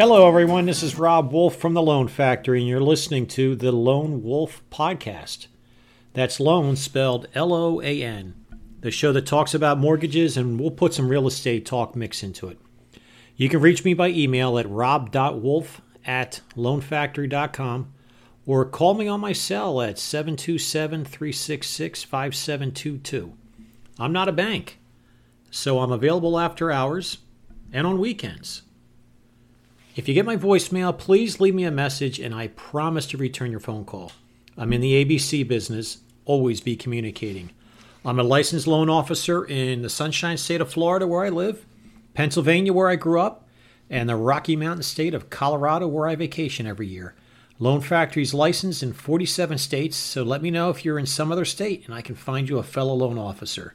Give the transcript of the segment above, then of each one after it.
Hello, everyone. This is Rob Wolf from the Loan Factory, and you're listening to the Loan Wolf Podcast. That's loan spelled L O A N, the show that talks about mortgages, and we'll put some real estate talk mix into it. You can reach me by email at rob.wolf at loanfactory.com or call me on my cell at 727 366 5722. I'm not a bank, so I'm available after hours and on weekends. If you get my voicemail, please leave me a message and I promise to return your phone call. I'm in the ABC business, always be communicating. I'm a licensed loan officer in the sunshine state of Florida, where I live, Pennsylvania, where I grew up, and the Rocky Mountain state of Colorado, where I vacation every year. Loan Factory's licensed in 47 states, so let me know if you're in some other state and I can find you a fellow loan officer.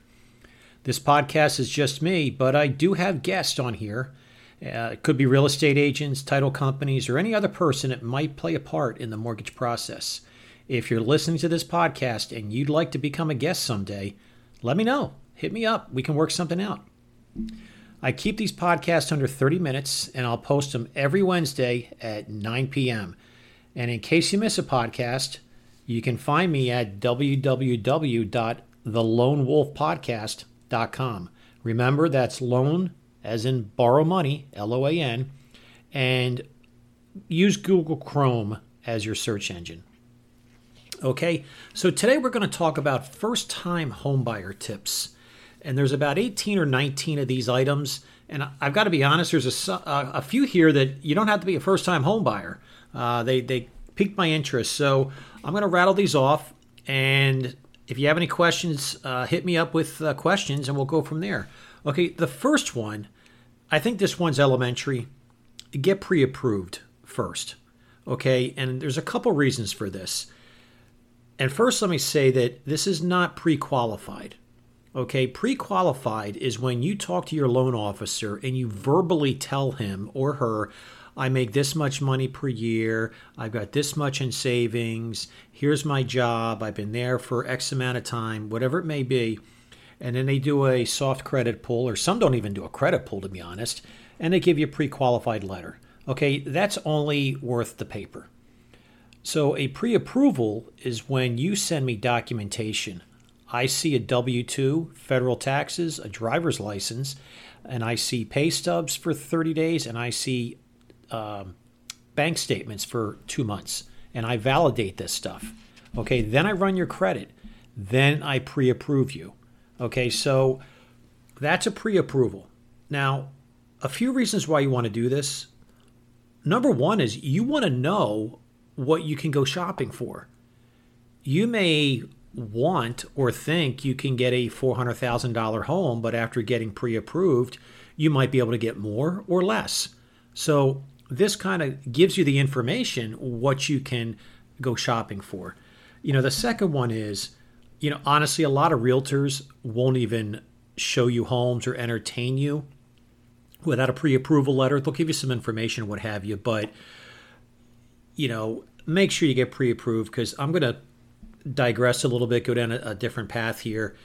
This podcast is just me, but I do have guests on here. Uh, it could be real estate agents, title companies, or any other person that might play a part in the mortgage process. If you're listening to this podcast and you'd like to become a guest someday, let me know. Hit me up. We can work something out. I keep these podcasts under 30 minutes and I'll post them every Wednesday at 9 p.m. And in case you miss a podcast, you can find me at www.theloanwolfpodcast.com. Remember, that's loan as in borrow money, L O A N, and use Google Chrome as your search engine. Okay, so today we're going to talk about first time homebuyer tips. And there's about 18 or 19 of these items. And I've got to be honest, there's a, a few here that you don't have to be a first time homebuyer. Uh, they, they piqued my interest. So I'm going to rattle these off. And if you have any questions, uh, hit me up with uh, questions and we'll go from there. Okay, the first one, I think this one's elementary. Get pre approved first. Okay, and there's a couple reasons for this. And first, let me say that this is not pre qualified. Okay, pre qualified is when you talk to your loan officer and you verbally tell him or her, I make this much money per year, I've got this much in savings, here's my job, I've been there for X amount of time, whatever it may be. And then they do a soft credit pull, or some don't even do a credit pull, to be honest, and they give you a pre qualified letter. Okay, that's only worth the paper. So, a pre approval is when you send me documentation. I see a W 2, federal taxes, a driver's license, and I see pay stubs for 30 days, and I see um, bank statements for two months, and I validate this stuff. Okay, then I run your credit. Then I pre approve you. Okay, so that's a pre approval. Now, a few reasons why you want to do this. Number one is you want to know what you can go shopping for. You may want or think you can get a $400,000 home, but after getting pre approved, you might be able to get more or less. So, this kind of gives you the information what you can go shopping for. You know, the second one is, you know, honestly, a lot of realtors won't even show you homes or entertain you without a pre approval letter. They'll give you some information, what have you, but you know, make sure you get pre-approved because I'm going to digress a little bit, go down a, a, different path here.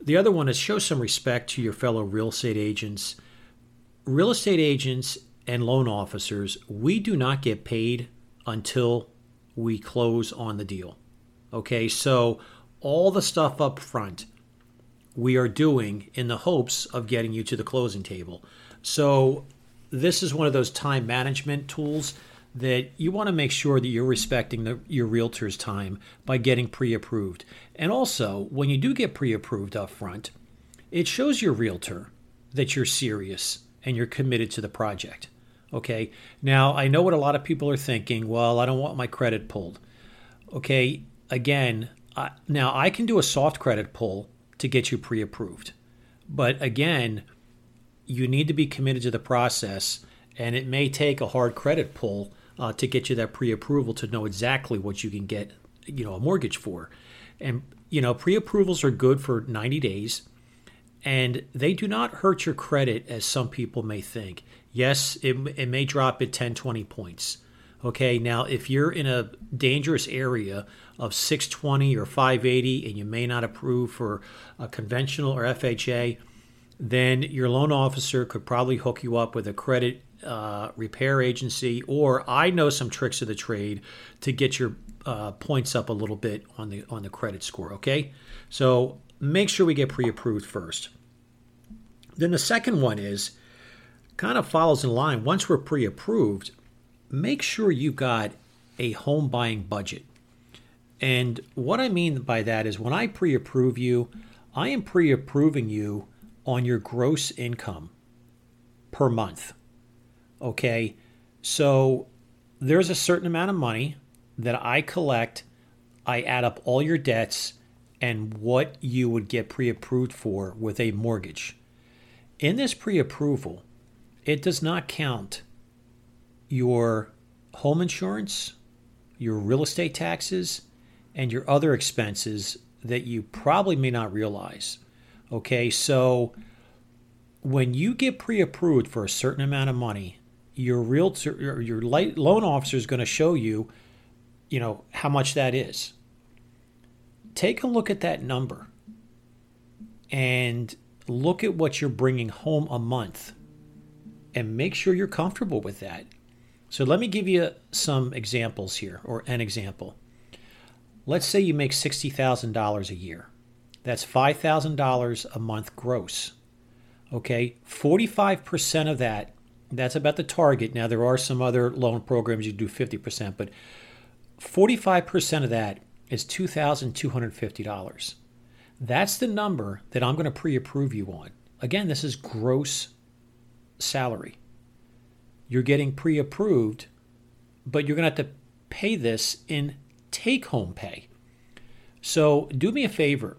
The other one is show some respect to your fellow real estate agents. Real estate agents and loan officers, we do not get paid until we close on the deal. Okay, so all the stuff up front we are doing in the hopes of getting you to the closing table. So this is one of those time management tools that you want to make sure that you're respecting the, your realtor's time by getting pre-approved. And also, when you do get pre-approved up front, it shows your realtor that you're serious and you're committed to the project. Okay. Now, I know what a lot of people are thinking. Well, I don't want my credit pulled. Okay. Again, Now I can do a soft credit pull to get you pre approved. But again, you need to be committed to the process, and it may take a hard credit pull uh, to get you that pre-approval to know exactly what you can get, you know, a mortgage for. And you know, pre-approvals are good for 90 days, and they do not hurt your credit as some people may think. Yes, it, it may drop it 10, 20 points. Okay, now if you're in a dangerous area of 620 or 580 and you may not approve for a conventional or FHA, then your loan officer could probably hook you up with a credit uh, repair agency, or I know some tricks of the trade to get your uh, points up a little bit on the on the credit score. Okay, so make sure we get pre-approved first. Then the second one is kind of follows in line. Once we're pre-approved, make sure you've got a home buying budget. And what I mean by that is when I pre-approve you, I am pre-approving you on your gross income per month. Okay? So there's a certain amount of money that I collect. I add up all your debts and what you would get pre approved for with a mortgage. In this pre approval, it does not count your home insurance, your real estate taxes, and your other expenses that you probably may not realize. Okay, so when you get pre-approved for a certain amount of money, your realtor, your loan officer is going to show you, you know, how much that is. Take a look at that number and look at what you're bringing home a month and make sure you're comfortable with that. So let me give you some examples here, or an example. Let's say you make $60,000 a year. That's $5,000 a month gross. Okay, 45% of that, that's about the target. Now, there are some other loan programs you do 50%, but 45% of that is $2,250. That's the number that I'm going to pre approve you on. Again, this is gross salary. You're getting pre approved, but you're going to have to pay this in take home pay. So do me a favor.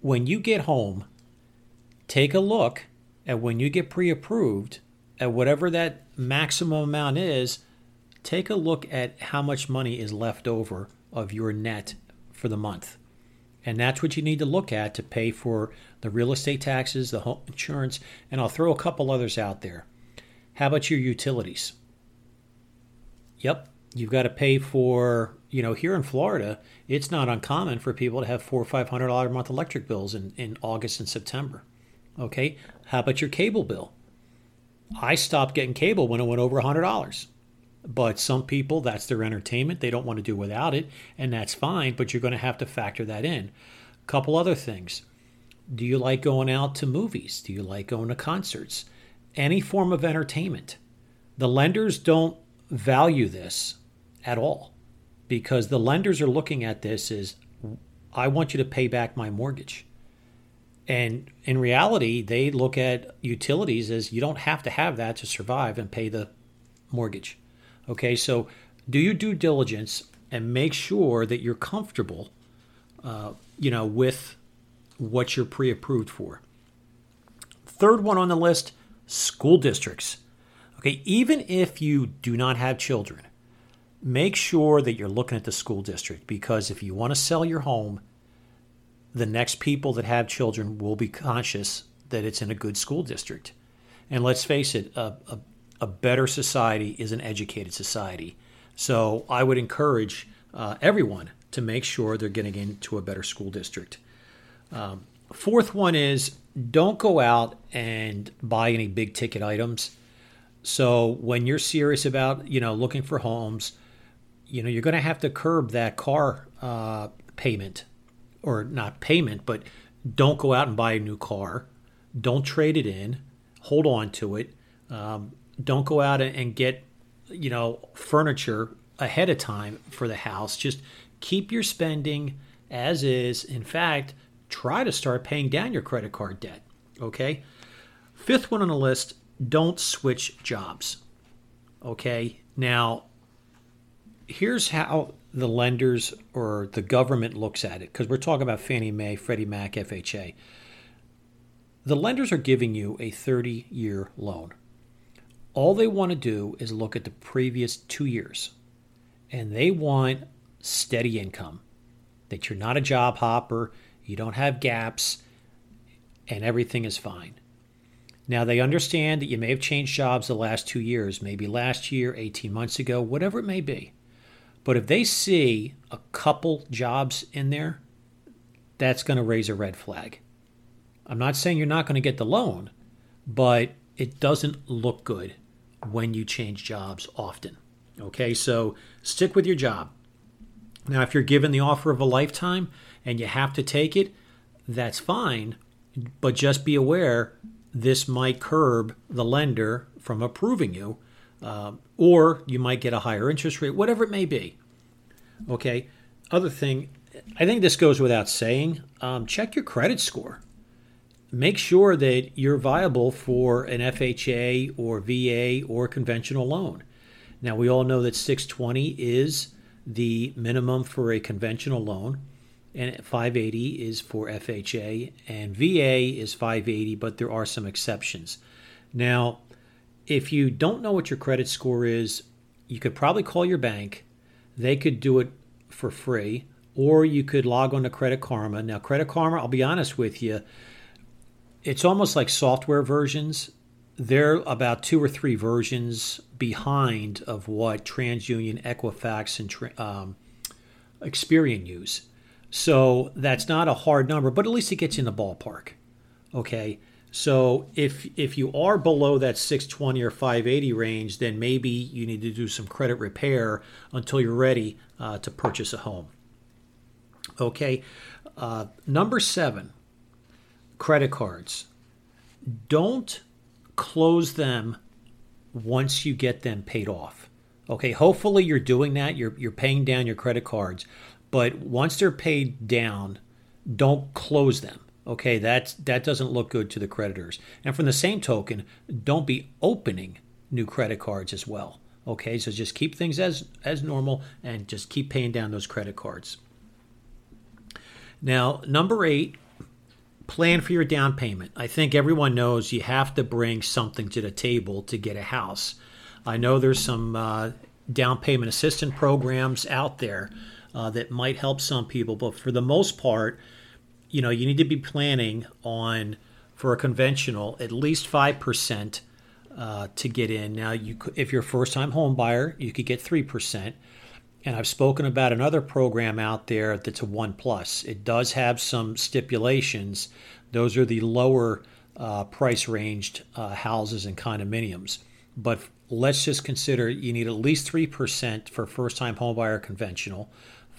When you get home, take a look at when you get pre approved at whatever that maximum amount is. Take a look at how much money is left over of your net for the month. And that's what you need to look at to pay for the real estate taxes, the home insurance, and I'll throw a couple others out there. How about your utilities? Yep, you've got to pay for, you know, here in Florida, it's not uncommon for people to have four or five hundred dollar a month electric bills in, in August and September. Okay. How about your cable bill? I stopped getting cable when it went over a $100. But some people, that's their entertainment. They don't want to do without it, and that's fine, but you're going to have to factor that in. A couple other things. Do you like going out to movies? Do you like going to concerts? Any form of entertainment. The lenders don't value this at all because the lenders are looking at this as I want you to pay back my mortgage. And in reality, they look at utilities as you don't have to have that to survive and pay the mortgage. Okay, so do your due diligence and make sure that you're comfortable, uh, you know, with what you're pre-approved for. Third one on the list: school districts. Okay, even if you do not have children, make sure that you're looking at the school district because if you want to sell your home, the next people that have children will be conscious that it's in a good school district. And let's face it, a, a, a better society is an educated society. So I would encourage uh, everyone to make sure they're getting into a better school district. Um, fourth one is don't go out and buy any big ticket items. So when you're serious about you know looking for homes, you know you're going to have to curb that car uh, payment or not payment, but don't go out and buy a new car. Don't trade it in. Hold on to it. Um, don't go out and get, you know, furniture ahead of time for the house. Just keep your spending as is. In fact, try to start paying down your credit card debt. Okay. Fifth one on the list don't switch jobs. Okay. Now, here's how the lenders or the government looks at it, because we're talking about Fannie Mae, Freddie Mac, FHA. The lenders are giving you a 30 year loan. All they want to do is look at the previous two years, and they want steady income, that you're not a job hopper, you don't have gaps, and everything is fine. Now, they understand that you may have changed jobs the last two years, maybe last year, 18 months ago, whatever it may be. But if they see a couple jobs in there, that's going to raise a red flag. I'm not saying you're not going to get the loan, but it doesn't look good when you change jobs often. Okay, so stick with your job. Now, if you're given the offer of a lifetime and you have to take it, that's fine, but just be aware this might curb the lender from approving you, uh, or you might get a higher interest rate, whatever it may be. Okay, other thing, I think this goes without saying um, check your credit score. Make sure that you're viable for an FHA or VA or conventional loan. Now, we all know that 620 is the minimum for a conventional loan, and 580 is for FHA, and VA is 580, but there are some exceptions. Now, if you don't know what your credit score is, you could probably call your bank. They could do it for free, or you could log on to Credit Karma. Now, Credit Karma, I'll be honest with you, it's almost like software versions they're about two or three versions behind of what TransUnion, Equifax, and um, Experian use. So that's not a hard number, but at least it gets you in the ballpark. Okay. So if if you are below that 620 or 580 range, then maybe you need to do some credit repair until you're ready uh, to purchase a home. Okay. Uh, number seven, credit cards. Don't close them once you get them paid off. Okay, hopefully you're doing that. You're you're paying down your credit cards, but once they're paid down, don't close them. Okay, that's that doesn't look good to the creditors. And from the same token, don't be opening new credit cards as well. Okay, so just keep things as as normal and just keep paying down those credit cards. Now, number 8, plan for your down payment. I think everyone knows you have to bring something to the table to get a house. I know there's some uh, down payment assistance programs out there uh, that might help some people, but for the most part, you know, you need to be planning on for a conventional at least five percent uh, to get in. Now, you if you're a first time home buyer, you could get three percent. And I've spoken about another program out there that's a one plus. It does have some stipulations. Those are the lower uh, price ranged uh, houses and condominiums. But let's just consider you need at least 3% for first time homebuyer conventional,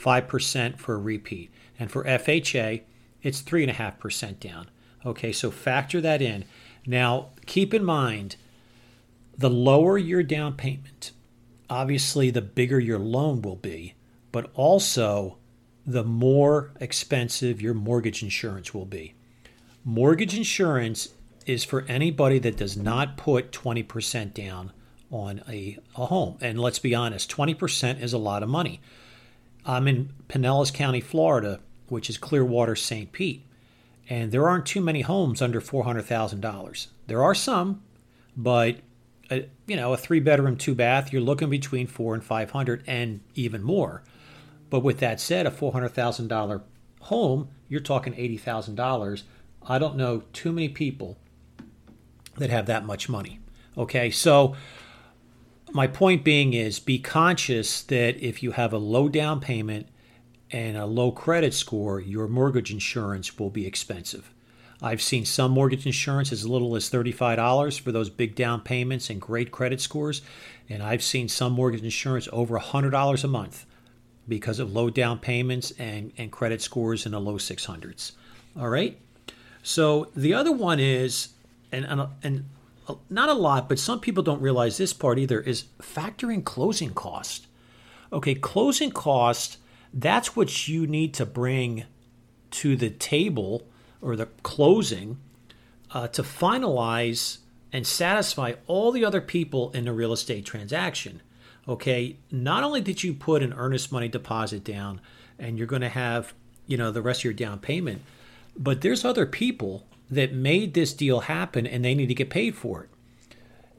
5% for repeat. And for FHA, it's 3.5% down. Okay, so factor that in. Now, keep in mind the lower your down payment, obviously the bigger your loan will be, but also the more expensive your mortgage insurance will be. Mortgage insurance is for anybody that does not put 20% down on a, a home. And let's be honest, 20% is a lot of money. I'm in Pinellas County, Florida, which is Clearwater, St. Pete, and there aren't too many homes under $400,000. There are some, but a, you know, a three bedroom, two bath, you're looking between four and 500 and even more. But with that said, a $400,000 home, you're talking $80,000. I don't know too many people that have that much money. Okay, so my point being is be conscious that if you have a low down payment and a low credit score, your mortgage insurance will be expensive. I've seen some mortgage insurance as little as $35 for those big down payments and great credit scores. And I've seen some mortgage insurance over $100 a month because of low down payments and, and credit scores in the low 600s. All right. So the other one is, and, and, and not a lot, but some people don't realize this part either, is factoring closing cost. Okay, closing cost, that's what you need to bring to the table or the closing uh, to finalize and satisfy all the other people in the real estate transaction. Okay, not only did you put an earnest money deposit down and you're going to have, you know, the rest of your down payment, but there's other people that made this deal happen and they need to get paid for it.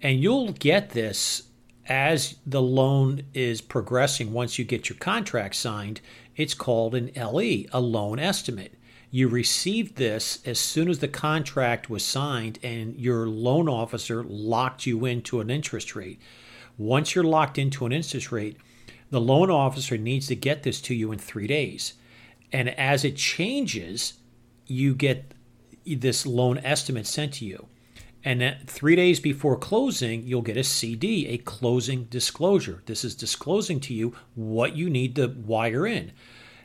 And you'll get this as the loan is progressing once you get your contract signed. It's called an LE, a loan estimate. You received this as soon as the contract was signed and your loan officer locked you into an interest rate. Once you're locked into an interest rate, the loan officer needs to get this to you in three days. And as it changes, you get this loan estimate sent to you. And three days before closing, you'll get a CD, a closing disclosure. This is disclosing to you what you need to wire in.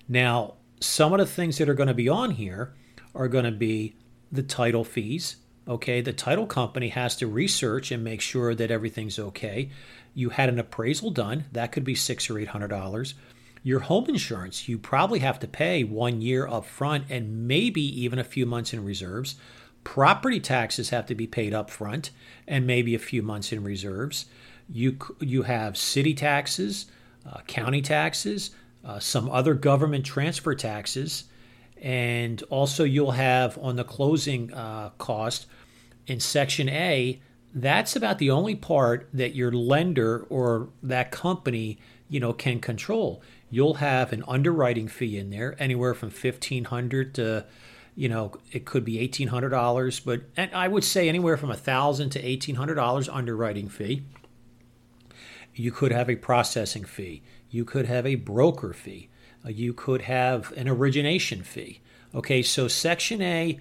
Now, some of the things that are going to be on here are going to be the title fees. Okay, the title company has to research and make sure that everything's okay. You had an appraisal done, that could be six or eight hundred dollars. Your home insurance, you probably have to pay one year up front and maybe even a few months in reserves. Property taxes have to be paid up front and maybe a few months in reserves. You you have city taxes, uh, county taxes, uh, some other government transfer taxes, and also you'll have on the closing uh, cost in Section A. That's about the only part that your lender or that company, you know, can control. You'll have an underwriting fee in there, anywhere from fifteen hundred to, you know, it could be eighteen hundred dollars, but I would say anywhere from a thousand to eighteen hundred dollars underwriting fee. You could have a processing fee. You could have a broker fee. Uh, you could have an origination fee. Okay, so Section A,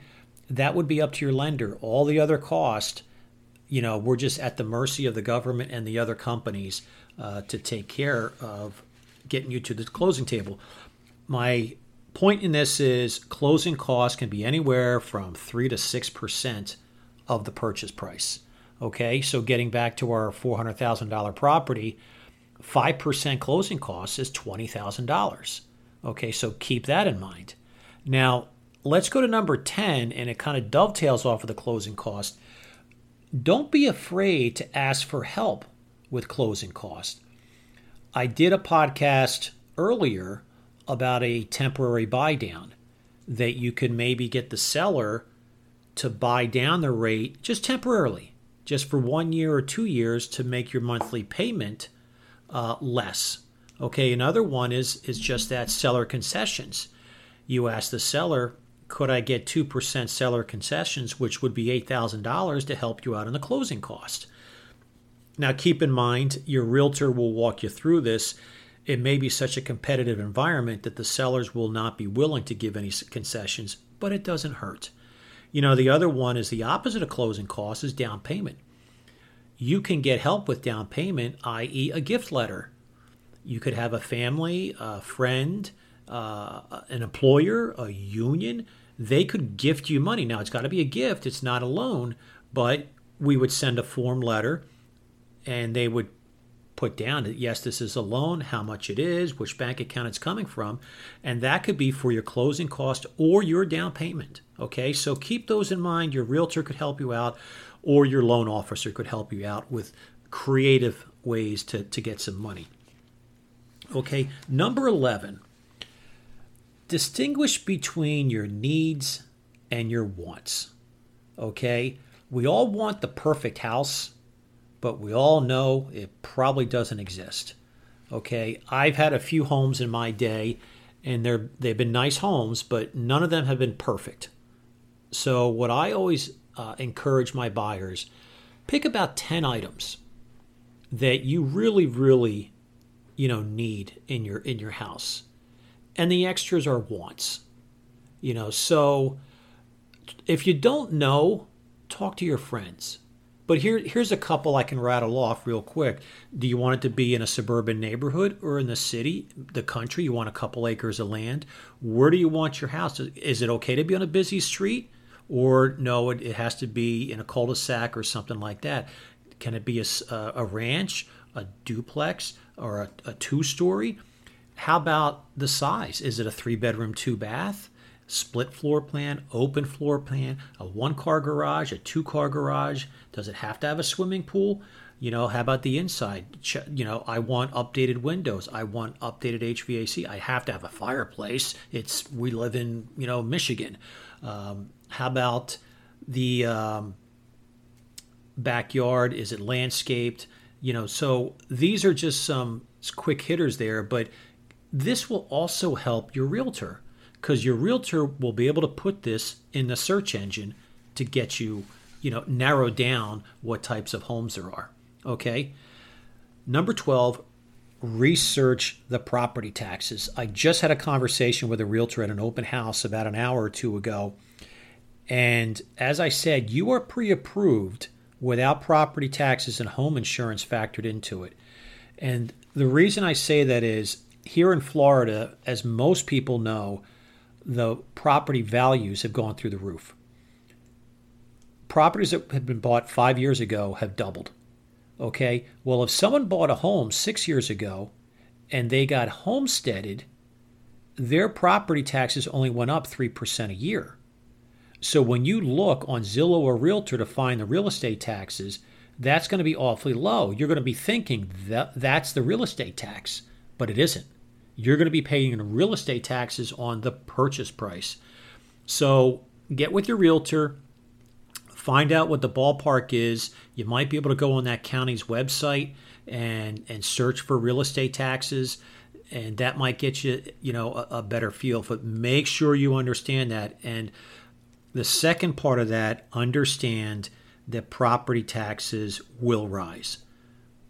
that would be up to your lender. All the other cost, you know, we're just at the mercy of the government and the other companies uh, to take care of getting you to the closing table. My point in this is closing costs can be anywhere from 3 to 6% of the purchase price. Okay, so getting back to our $400,000 property, 5% closing costs is $20,000. Okay, so keep that in mind. Now, let's go to number 10, and it kind of dovetails off of the closing cost. Don't be afraid to ask for help with closing cost. I did a podcast earlier about a temporary buy down that you could maybe get the seller to buy down the rate just temporarily, just for one year or two years to make your monthly payment uh, less. Okay, another one is is just that seller concessions. You ask the seller, could I get 2% seller concessions, which would be $8,000 to help you out on the closing cost? Now, keep in mind, your realtor will walk you through this. It may be such a competitive environment that the sellers will not be willing to give any concessions, but it doesn't hurt. You know, the other one is the opposite of closing costs is down payment you can get help with down payment, i.e., a gift letter. You could have a family, a friend, uh, an employer, a union. They could gift you money. Now, it's got to be a gift, it's not a loan, but we would send a form letter and they would put down that yes, this is a loan, how much it is, which bank account it's coming from, and that could be for your closing cost or your down payment. Okay, so keep those in mind. Your realtor could help you out or your loan officer could help you out with creative ways to, to get some money. Okay, number 11, distinguish between your needs and your wants. Okay, we all want the perfect house, but we all know it probably doesn't exist. Okay, I've had a few homes in my day, and they're they've been nice homes, but none of them have been perfect. So what I always uh, encourage my buyers pick about 10 items that you really really you know need in your in your house and the extras are wants you know so if you don't know talk to your friends but here here's a couple I can rattle off real quick. Do you want it to be in a suburban neighborhood or in the city, the country? You want a couple acres of land? Where do you want your house? Is it okay to be on a busy street? or no, it, it has to be in a cul-de-sac or something like that. Can it be a, a ranch, a duplex, or a, a two-story? How about the size? Is it a three-bedroom, two-bath? Split floor plan, open floor plan, a one car garage, a two car garage? Does it have to have a swimming pool? You know, how about the inside? You know, I want updated windows. I want updated HVAC. I have to have a fireplace. It's we live in you know Michigan. Um, how about the um, backyard? Is it landscaped? You know, so these are just some quick hitters there, but this will also help your realtor because your realtor will be able to put this in the search engine to get you, you know, narrow down what types of homes there are. Okay. Number 12, research the property taxes. I just had a conversation with a realtor at an open house about an hour or two ago, And as I said, you are pre approved without property taxes and home insurance factored into it. And the reason I say that is here in Florida, as most people know, the property values have gone through the roof. Properties that had been bought five years ago have doubled. Okay, well, if someone bought a home six years ago and they got homesteaded, their property taxes only went up 3% a year. So when you look on Zillow or Realtor to find the real estate taxes, that's going to be awfully low. You're going to be thinking that that's the real estate tax, but it isn't. You're going to be paying real estate taxes on the purchase price. So get with your realtor, find out what the ballpark is. You might be able to go on that county's website and and search for real estate taxes and that might get you you know a, a better feel but make sure you understand that and the second part of that, understand that property taxes will rise.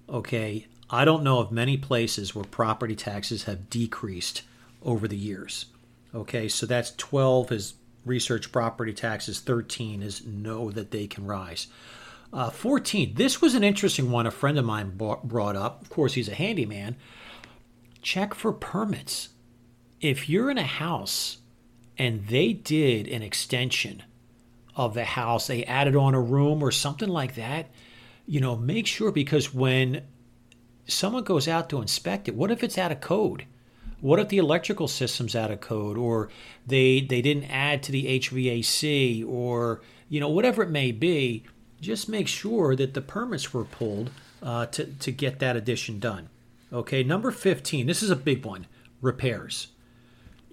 Okay, I don't know of many places where property taxes have decreased over the years. Okay, so that's 12 is research property taxes, 13 is know that they can rise. Uh, 14, this was an interesting one a friend of mine brought up. Of course, he's a handyman. Check for permits. If you're in a house and they did an extension of the house, they added on a room or something like that, you know, make sure because when someone goes out to inspect it, what if it's out of code? What if the electrical system's out of code or they they didn't add to the HVAC or you know whatever it may be? Just make sure that the permits were pulled uh, to to get that addition done. Okay, number fifteen. This is a big one. Repairs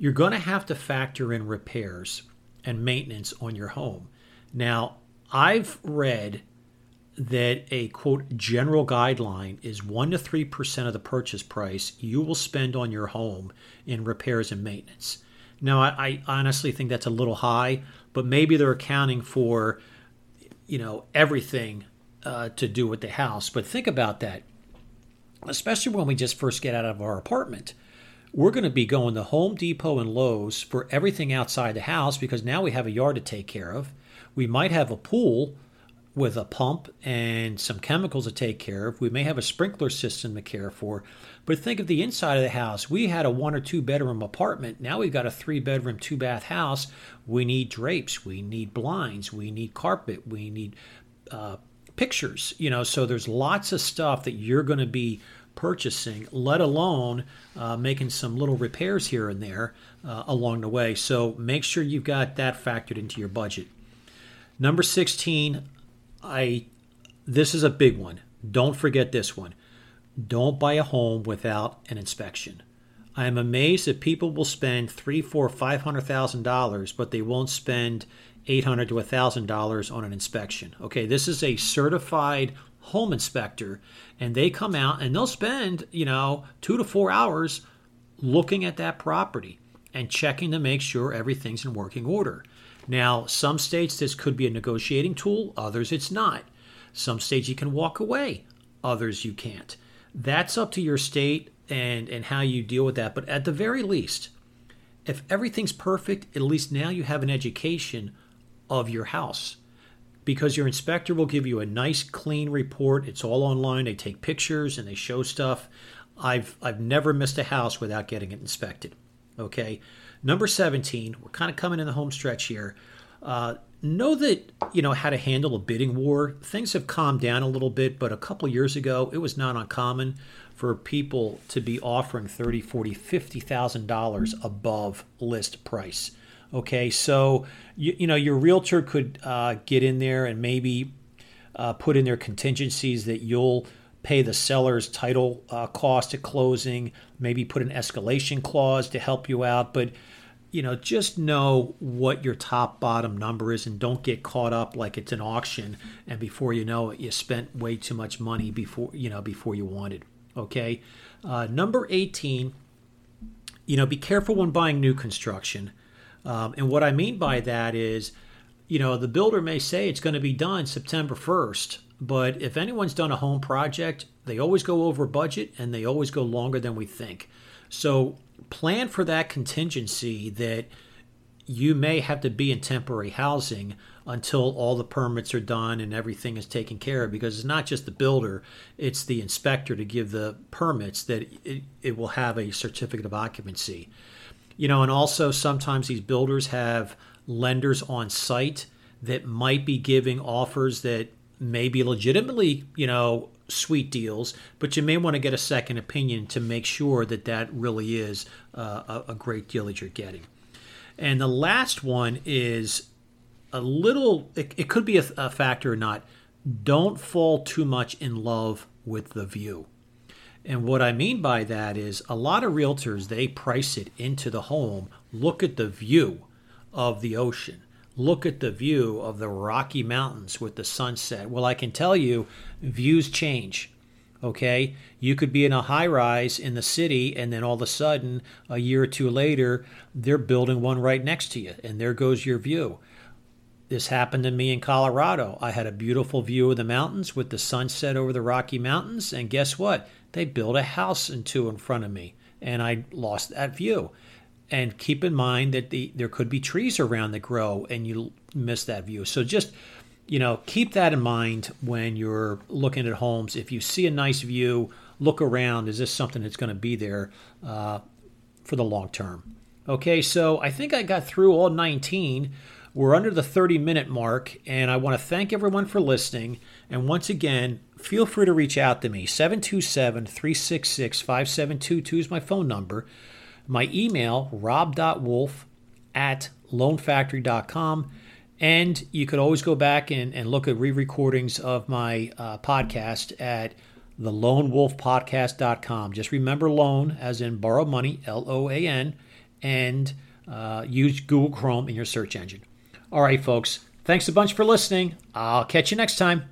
you're going to have to factor in repairs and maintenance on your home. Now, I've read that a quote general guideline is 1 to 3% of the purchase price you will spend on your home in repairs and maintenance. Now, I, I honestly think that's a little high, but maybe they're accounting for you know everything uh, to do with the house. But think about that, especially when we just first get out of our apartment we're going to be going to Home Depot and Lowe's for everything outside the house because now we have a yard to take care of. We might have a pool with a pump and some chemicals to take care of. We may have a sprinkler system to care for. But think of the inside of the house. We had a one or two bedroom apartment. Now we've got a three bedroom, two bath house. We need drapes. We need blinds. We need carpet. We need uh, pictures. You know, so there's lots of stuff that you're going to be purchasing, let alone uh, making some little repairs here and there uh, along the way. So make sure you've got that factored into your budget. Number 16, I this is a big one. Don't forget this one. Don't buy a home without an inspection. I am amazed that people will spend three, four, five hundred thousand dollars, but they won't spend eight hundred to a thousand dollars on an inspection. Okay, this is a certified home inspector and they come out and they'll spend, you know, two to four hours looking at that property and checking to make sure everything's in working order. Now, some states this could be a negotiating tool, others it's not. Some states you can walk away, others you can't. That's up to your state and, and how you deal with that. But at the very least, if everything's perfect, at least now you have an education of your house because your inspector will give you a nice clean report. It's all online. They take pictures and they show stuff. I've I've never missed a house without getting it inspected. Okay. Number 17, we're kind of coming in the home stretch here. Uh, know that you know how to handle a bidding war. Things have calmed down a little bit, but a couple years ago, it was not uncommon for people to be offering 30, 40, 50,000 dollars above list price. Okay, so you, you know your realtor could uh, get in there and maybe uh, put in their contingencies that you'll pay the seller's title uh, cost at closing. Maybe put an escalation clause to help you out, but you know just know what your top bottom number is and don't get caught up like it's an auction and before you know it you spent way too much money before you know before you wanted okay uh, number 18 you know be careful when buying new construction um, and what I mean by that is, you know, the builder may say it's going to be done September 1st, but if anyone's done a home project, they always go over budget and they always go longer than we think. So plan for that contingency that you may have to be in temporary housing until all the permits are done and everything is taken care of because it's not just the builder it's the inspector to give the permits that it, it will have a certificate of occupancy you know and also sometimes these builders have lenders on site that might be giving offers that may be legitimately you know sweet deals but you may want to get a second opinion to make sure that that really is uh, a, a great deal that you're getting and the last one is a little, it, it could be a, a factor or not. Don't fall too much in love with the view. And what I mean by that is a lot of realtors, they price it into the home. Look at the view of the ocean. Look at the view of the Rocky Mountains with the sunset. Well, I can tell you, views change. Okay, you could be in a high rise in the city, and then all of a sudden, a year or two later, they're building one right next to you, and there goes your view. This happened to me in Colorado. I had a beautiful view of the mountains with the sunset over the Rocky Mountains, and guess what? They built a house and two in front of me, and I lost that view. And keep in mind that the, there could be trees around that grow, and you miss that view. So just you know, keep that in mind when you're looking at homes. If you see a nice view, look around. Is this something that's going to be there uh, for the long term? Okay, so I think I got through all 19. We're under the 30 minute mark, and I want to thank everyone for listening. And once again, feel free to reach out to me. 727 366 5722 is my phone number. My email, rob.wolf at loanfactory.com. And you could always go back and, and look at re recordings of my uh, podcast at the theloanwolfpodcast.com. Just remember loan, as in borrow money, L O A N, and uh, use Google Chrome in your search engine. All right, folks. Thanks a bunch for listening. I'll catch you next time.